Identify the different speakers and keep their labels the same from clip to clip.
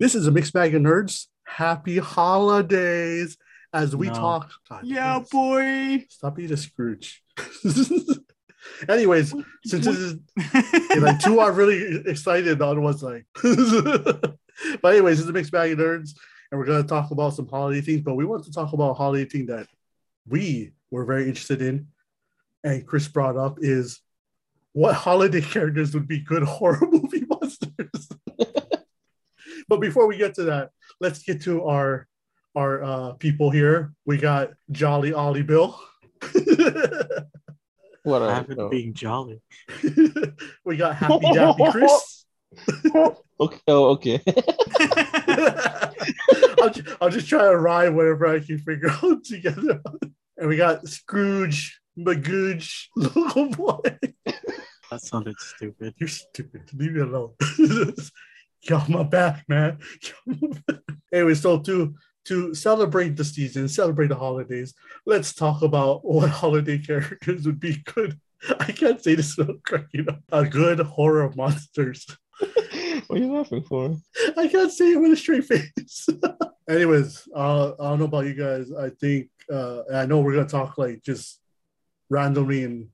Speaker 1: This is a mixed bag of nerds. Happy holidays as we
Speaker 2: No.
Speaker 1: talk. God,
Speaker 3: Yeah,
Speaker 1: please,
Speaker 3: boy.
Speaker 1: Stop being a Scrooge. Anyways, since this is like two are really excited, other one's like. but anyways, it's a mixed bag of nerds, and we're gonna talk about some holiday things. But we want to talk about a holiday thing that we were very interested in, and Chris brought up is what holiday characters would be good horror movie monsters. But before we get to that, let's get to our our uh, people here. We got Jolly Ollie Bill.
Speaker 4: What
Speaker 2: I
Speaker 4: are
Speaker 2: haven't being jolly.
Speaker 1: we got Happy Dappy Chris.
Speaker 4: okay, oh, okay.
Speaker 1: I'll, ju- I'll just try to rhyme whatever I can figure out together. And we got Scrooge, Magooge, local boy.
Speaker 2: That sounded stupid.
Speaker 1: You're stupid. Leave me alone. Off my back, man. Get off my back. anyway, so to to celebrate the season, celebrate the holidays, let's talk about what holiday characters would be good. I can't say this without cracking up. A good horror monsters.
Speaker 4: what are you laughing for?
Speaker 1: I can't say it with a straight face. Anyways, uh, I don't know about you guys. I think uh, I know we're gonna talk like just randomly and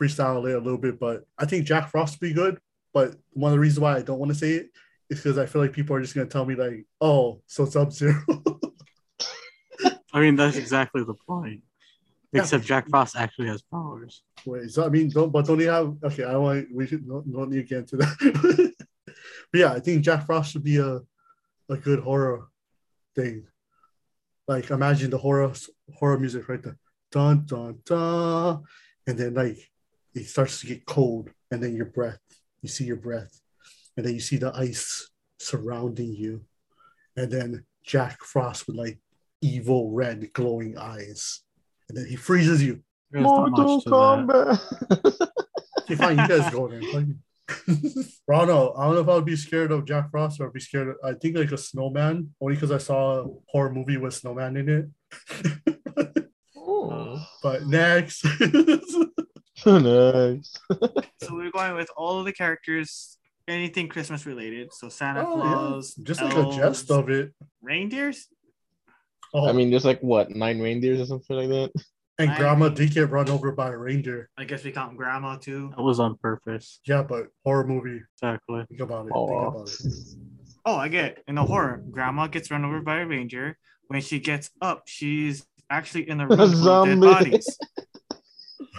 Speaker 1: freestyle it a little bit, but I think Jack Frost would be good. But one of the reasons why I don't want to say it is because I feel like people are just gonna tell me like, "Oh, so it's Sub Zero."
Speaker 2: I mean, that's exactly the point. Except Jack Frost actually has powers.
Speaker 1: Wait, so I mean, don't but don't you have? Okay, I want we should don't, don't need to get into that. but yeah, I think Jack Frost should be a a good horror thing. Like imagine the horror horror music right there, dun dun dun, and then like it starts to get cold, and then your breath, you see your breath, and then you see the ice surrounding you, and then Jack Frost with like evil red glowing eyes, and then he freezes you.
Speaker 2: There's
Speaker 4: Mortal
Speaker 2: much.
Speaker 4: Kombat.
Speaker 1: Okay, fine, you guys go then. Fine. I don't know. I don't know if I would be scared of Jack Frost or I'd be scared of, I think like a snowman, only because I saw a horror movie with snowman in it.
Speaker 4: oh,
Speaker 1: but next.
Speaker 4: nice.
Speaker 3: so we're going with all of the characters, anything Christmas related. So Santa
Speaker 1: Oh, yeah.
Speaker 3: Claus,
Speaker 1: Just like a jest of it.
Speaker 3: reindeers.
Speaker 1: Oh,
Speaker 4: I mean, there's like what nine reindeers or something like that.
Speaker 1: and
Speaker 3: I
Speaker 1: grandma
Speaker 3: mean-
Speaker 1: did get run over by a reindeer.
Speaker 3: I guess we count Grandma too.
Speaker 2: That was on purpose.
Speaker 1: Yeah, but horror movie.
Speaker 2: Exactly.
Speaker 1: Think about it.
Speaker 4: Aw.
Speaker 1: Think about it.
Speaker 3: Oh, I get it. in the horror. Grandma gets run over by a reindeer. When she gets up, she's actually in the room full of dead
Speaker 4: Zombie.
Speaker 3: bodies.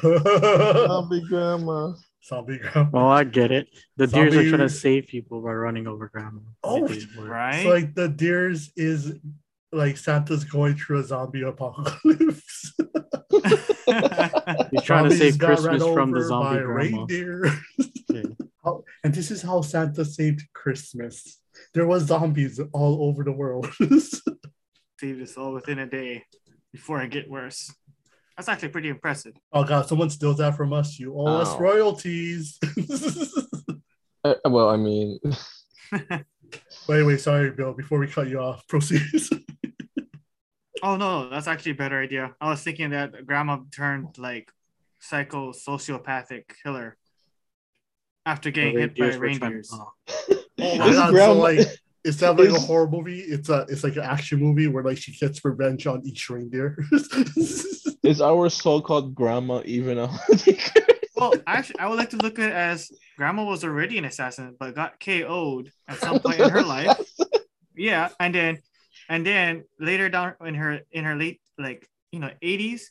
Speaker 4: Zombie grandma.
Speaker 1: Zombie grandma.
Speaker 2: Well, I get it. The deers are trying to save people by running over grandma.
Speaker 1: Oh,
Speaker 2: It didn't work.
Speaker 3: Right?
Speaker 1: So like the deers is like Santa's going through a zombie apocalypse.
Speaker 2: He's trying to save Christmas from the zombie grandma.
Speaker 1: reindeer.
Speaker 2: Yeah.
Speaker 1: How- and this is how Santa saved Christmas. There was zombies all over the world.
Speaker 3: Saved us all within a day before it get worse. That's actually pretty impressive.
Speaker 1: oh god, someone steals that from us. You owe us royalties.
Speaker 4: Uh, well, I mean,
Speaker 1: but anyway, sorry, Bill. Before we cut you off, proceed.
Speaker 3: Oh no, that's actually a better idea. I was thinking that grandma turned like psycho sociopathic killer after getting hit by
Speaker 2: reindeers were trying-
Speaker 3: reindeers.
Speaker 2: oh.
Speaker 1: oh my
Speaker 4: This
Speaker 1: god!
Speaker 4: grandma-
Speaker 1: So like, instead of like a horror movie, it's a it's like an action movie where like she gets revenge on each reindeer.
Speaker 4: Is our so-called grandma even a
Speaker 3: Well, actually, I would like to look at it as grandma was already an assassin, but got KO'd at some point in her life. Yeah, and then and then later down in her in her late like you know 80s,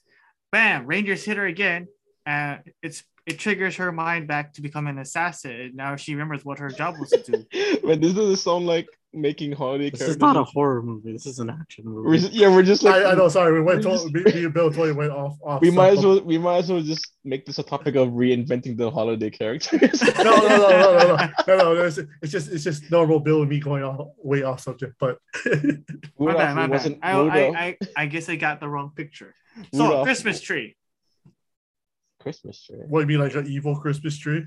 Speaker 3: bam, Rangers hit her again, and it's it triggers her mind back to become an assassin. Now she remembers what her job was to do.
Speaker 4: but this doesn't sound like making holiday
Speaker 2: This
Speaker 4: characters.
Speaker 2: is not a horror movie. This is an action
Speaker 4: We're
Speaker 2: movie.
Speaker 4: just- yeah, we're just like
Speaker 1: I, I know. Sorry, we went.
Speaker 4: we
Speaker 1: To,
Speaker 4: just-
Speaker 1: me, me and Bill totally went off. off
Speaker 4: we might as well we might as well just make this a topic of reinventing the holiday characters.
Speaker 1: no, no, no, no, no, no, no, no. It's, it's just, it's just normal Bill and me going off, way off subject. But
Speaker 3: My bad, my bad. I, I, I, I guess I got the wrong picture. So
Speaker 4: Rudolph.
Speaker 3: Christmas tree.
Speaker 4: Christmas tree.
Speaker 1: what do you mean, like an evil Christmas tree?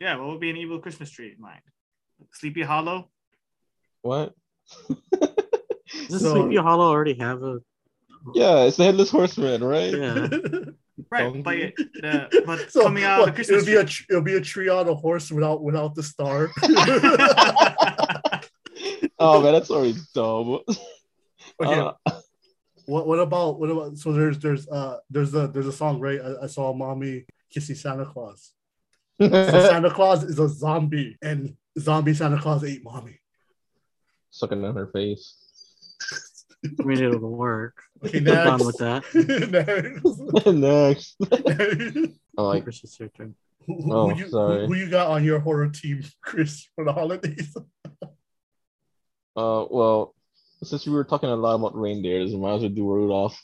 Speaker 3: Yeah, what would be an evil Christmas tree in mind? Sleepy Hollow.
Speaker 4: What?
Speaker 2: Does
Speaker 1: So-
Speaker 2: Sleepy Hollow already have a?
Speaker 4: Yeah, it's the headless horseman, right?
Speaker 2: Yeah.
Speaker 3: Right, but,
Speaker 4: Donkey.
Speaker 3: it- the, but
Speaker 1: so
Speaker 3: coming out
Speaker 1: what,
Speaker 3: of the Christmas
Speaker 1: it'll be a
Speaker 3: tree.
Speaker 1: tr- it'll be a tree on a horse without without the star.
Speaker 4: Oh man, that's already dumb.
Speaker 1: Okay,
Speaker 4: Uh,
Speaker 1: what what about what about? So there's there's uh there's a there's a song right. I, I saw mommy kissing Santa Claus. So Santa Claus is a zombie, and zombie Santa Claus ate mommy.
Speaker 4: Sucking on her face.
Speaker 2: I mean, it'll work.
Speaker 1: Okay,
Speaker 2: I'm with that.
Speaker 4: Next.
Speaker 1: Next.
Speaker 4: Oh, like
Speaker 2: Chris, it's your turn.
Speaker 1: Who, who-
Speaker 4: Oh,
Speaker 1: who you,
Speaker 4: sorry.
Speaker 1: Who, who you got on your horror team, Chris, for the holidays?
Speaker 4: uh, well, since we were talking a lot about reindeers, we might as well do Rudolph.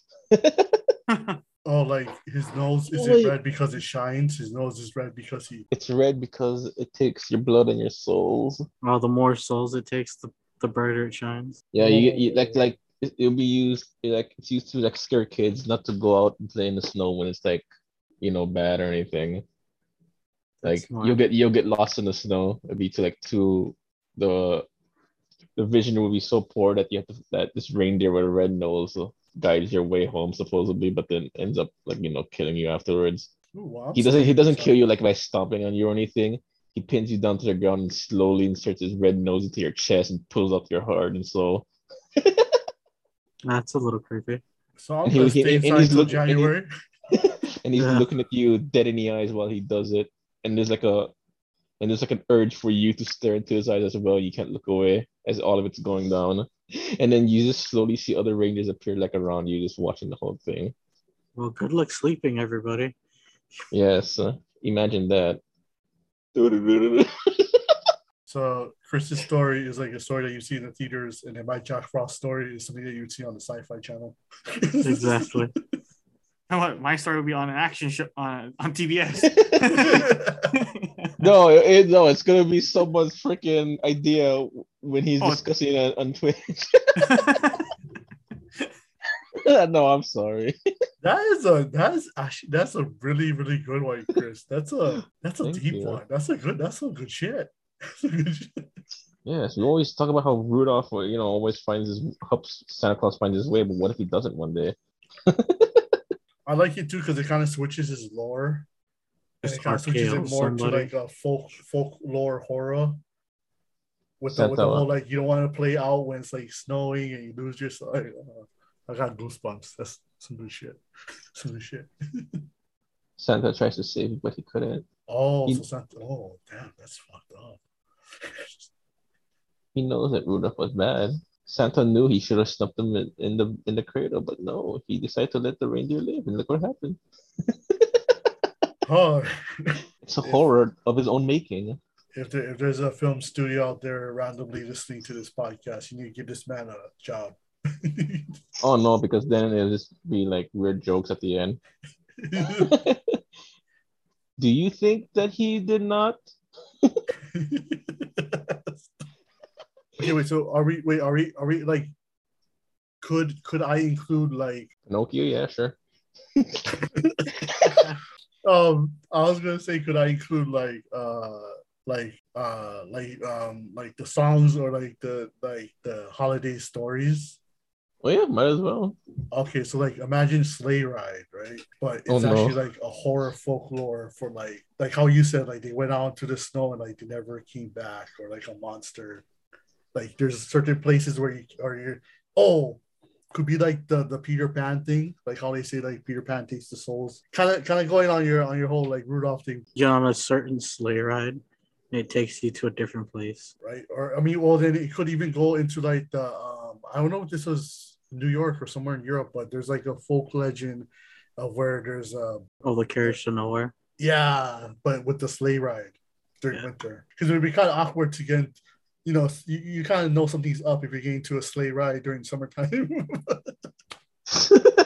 Speaker 1: Oh, like his nose is
Speaker 4: Wait.
Speaker 1: it red because it shines? His nose is red because he.
Speaker 4: It's red because it takes your blood and your souls.
Speaker 2: Well, the more souls it takes, the, the brighter it shines.
Speaker 4: Yeah, you, you like like it, it'll be used like it's used to like scare kids not to go out and play in the snow when it's like you know bad or anything. Like
Speaker 2: smart.
Speaker 4: you'll get you'll get lost in the snow. It'll be to like to the the vision will be so poor that you have to that this reindeer with a red nose guides your way home supposedly, but then ends up like you know killing you afterwards.
Speaker 1: Ooh, wow,
Speaker 4: He doesn't he doesn't kill you like by stomping on you or anything. He pins you down to the ground and slowly inserts his red nose into your chest and pulls out your heart and soul.
Speaker 2: That's a little creepy.
Speaker 1: So I'm
Speaker 4: And he-
Speaker 1: gonna
Speaker 4: he- and he's
Speaker 1: till
Speaker 4: looking- and he- and he's
Speaker 2: Yeah.
Speaker 4: looking at you dead in the eyes while he does it. And there's like a and there's like an urge for you to stare into his eyes as well. You can't look away as all of it's going down. And then you just slowly see other rangers appear like around you, just watching the whole thing.
Speaker 2: Well, good luck sleeping, everybody.
Speaker 4: Yes, uh, imagine that.
Speaker 1: So Chris's story is like a story that you see in the theaters, and then my Jack Frost story is something that you would see on the Sci-Fi Channel.
Speaker 2: Exactly.
Speaker 3: And what my story would be on an action show on on TBS.
Speaker 4: No, it, no, it's gonna be someone's freaking idea when he's
Speaker 3: Oh.
Speaker 4: discussing it on Twitch. no, I'm sorry.
Speaker 1: That is a that is actually that's a really really good one, Chris. That's a that's a
Speaker 4: Thank
Speaker 1: deep
Speaker 4: you.
Speaker 1: one. That's a good that's some good shit. That's a good shit.
Speaker 4: Yes, we always talk about how Rudolph, you know, always finds his helps Santa Claus find his way, but what if he doesn't one day?
Speaker 1: I like it too because it kind of switches his lore. And
Speaker 2: Just
Speaker 1: it kind of switches it
Speaker 2: RKO
Speaker 1: more to like a folk folklore horror. With the, with the whole like you don't want to play out when it's like snowing and you lose your like, uh, I got goosebumps. That's some shit. Some shit.
Speaker 4: Santa tries to save him, but he couldn't.
Speaker 1: Oh,
Speaker 4: He-
Speaker 1: so Santa, oh damn, that's fucked up.
Speaker 4: He knows that Rudolph was bad. Santa knew he should have snuffed him in, in the in the cradle, but no, he decided to let the reindeer live, and look what happened.
Speaker 1: Oh,
Speaker 4: It's a horror of his own making.
Speaker 1: if there, if there's a film studio out there randomly listening to this podcast, you need to give this man a job.
Speaker 4: Oh no, because then it'll just be like weird jokes at the end. Do you think that he did not?
Speaker 1: okay, wait. So are we? Wait, are we? Are we like? Could could I include like?
Speaker 4: Pinocchio, yeah, sure.
Speaker 1: Um, I was gonna say, could I include like uh like uh like um like the songs or like the like the holiday stories?
Speaker 4: Oh yeah, might as well.
Speaker 1: Okay, so like imagine Sleigh Ride, right? But it's
Speaker 4: Oh, no.
Speaker 1: actually like a horror folklore for like like how you said like they went out into the snow and like they never came back or like a monster. Like there's certain places where you or you oh could be like the the Peter Pan thing, like how they say like Peter Pan takes the souls. Kind of kind of going on your on your whole like Rudolph thing,
Speaker 2: You're on a certain sleigh ride, it takes you to a different place.
Speaker 1: right? Or I mean, well then it could even go into like the um I don't know if this was New York or somewhere in Europe, but there's like a folk legend of where there's a
Speaker 2: Oh, the carriage to nowhere.
Speaker 1: Yeah, but with the sleigh ride during
Speaker 2: Yeah.
Speaker 1: winter, because it would be kind of awkward to get, you know, you, you kind of know something's up if you're getting to a sleigh ride during summertime.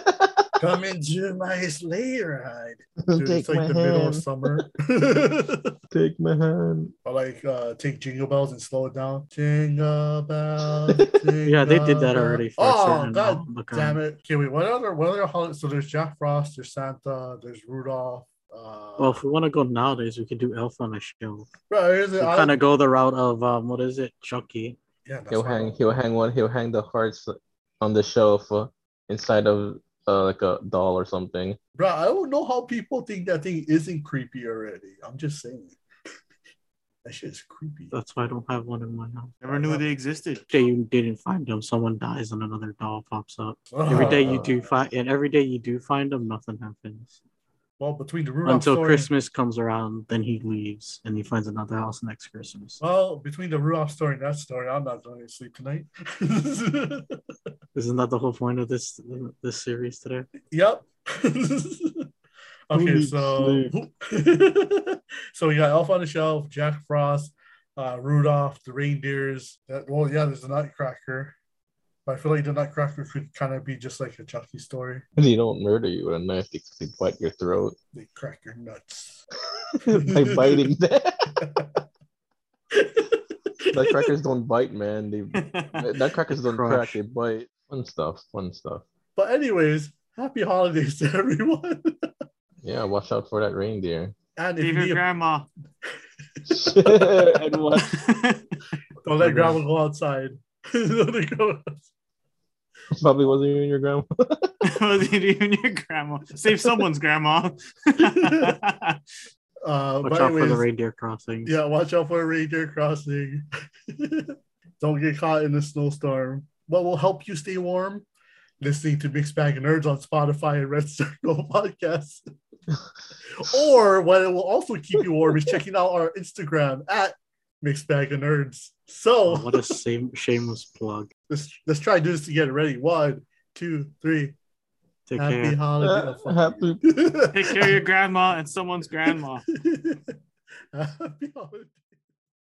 Speaker 1: Come into my sleigh ride. Dude, it's like the middle of summer.
Speaker 4: Take my hand.
Speaker 1: or like uh, take jingle bells and slow it down. Jingle bells.
Speaker 2: Yeah, they did that already. For
Speaker 1: Oh god damn it! Okay, wait. What other? What other holidays? So there's Jack Frost. There's Santa. There's Rudolph. Uh,
Speaker 2: Well, if we want to go nowadays, we can do Elf on a Shelf.
Speaker 1: bro, here's
Speaker 2: We
Speaker 1: the- I-
Speaker 2: kind of go the route of um, what is it, Chucky?
Speaker 1: yeah,
Speaker 4: He'll
Speaker 1: what I-
Speaker 4: hang. He'll hang one. He'll hang the hearts on the shelf uh, inside of uh, like a doll or something.
Speaker 1: Bro, I don't know how people think that thing isn't creepy already. I'm just saying. That shit is creepy.
Speaker 2: That's why I don't have one in my house.
Speaker 3: Never knew they existed.
Speaker 2: Day you didn't find them, someone dies and another doll pops up. Every day you do find, and every day you do find them, nothing happens
Speaker 1: Well, between the Rudolph
Speaker 2: until
Speaker 1: story,
Speaker 2: Christmas comes around. Then he leaves and he finds another house next Christmas.
Speaker 1: Well, between the Rudolph story and that story, I'm not going to sleep tonight.
Speaker 2: Isn't that the whole point of this this series today?
Speaker 1: Yep. okay, so so we got Elf on the Shelf, Jack Frost, uh, Rudolph, the reindeers. That, well, yeah, there's the Nutcracker. But I feel like the Nutcracker could kind of be just like a Chucky story.
Speaker 4: And They don't murder you with a knife, they, they bite your throat
Speaker 1: They crack your nuts.
Speaker 4: by biting that. Nutcrackers don't bite, man. They nutcrackers don't crack,
Speaker 2: Crush.
Speaker 4: they bite. Fun stuff, fun stuff.
Speaker 1: But anyways, happy holidays to everyone.
Speaker 4: Yeah, watch out for that reindeer.
Speaker 1: and if
Speaker 3: Leave your
Speaker 1: need
Speaker 3: grandma.
Speaker 4: and what?
Speaker 1: don't let grandma go outside. Don't let go-
Speaker 4: Probably wasn't even your grandma.
Speaker 3: Wasn't even your grandma. Save someone's grandma.
Speaker 1: uh,
Speaker 2: Watch
Speaker 1: but
Speaker 2: out for the reindeer crossing.
Speaker 1: Yeah, watch out for a reindeer crossing. Don't get caught in a snowstorm. What will help you stay warm? Listening to Mixed Bag of Nerds on Spotify and Red Circle Podcasts. or what it will also keep you warm is checking out our Instagram at Mixed Bag of Nerds. So
Speaker 2: Oh, what a same, shameless plug.
Speaker 1: let's let's try to do this to together. Ready? One, two, three.
Speaker 2: Take
Speaker 1: Happy
Speaker 2: care.
Speaker 1: holiday. oh, uh,
Speaker 4: Happy
Speaker 1: you.
Speaker 3: Take care of your grandma and someone's grandma.
Speaker 1: Happy holiday.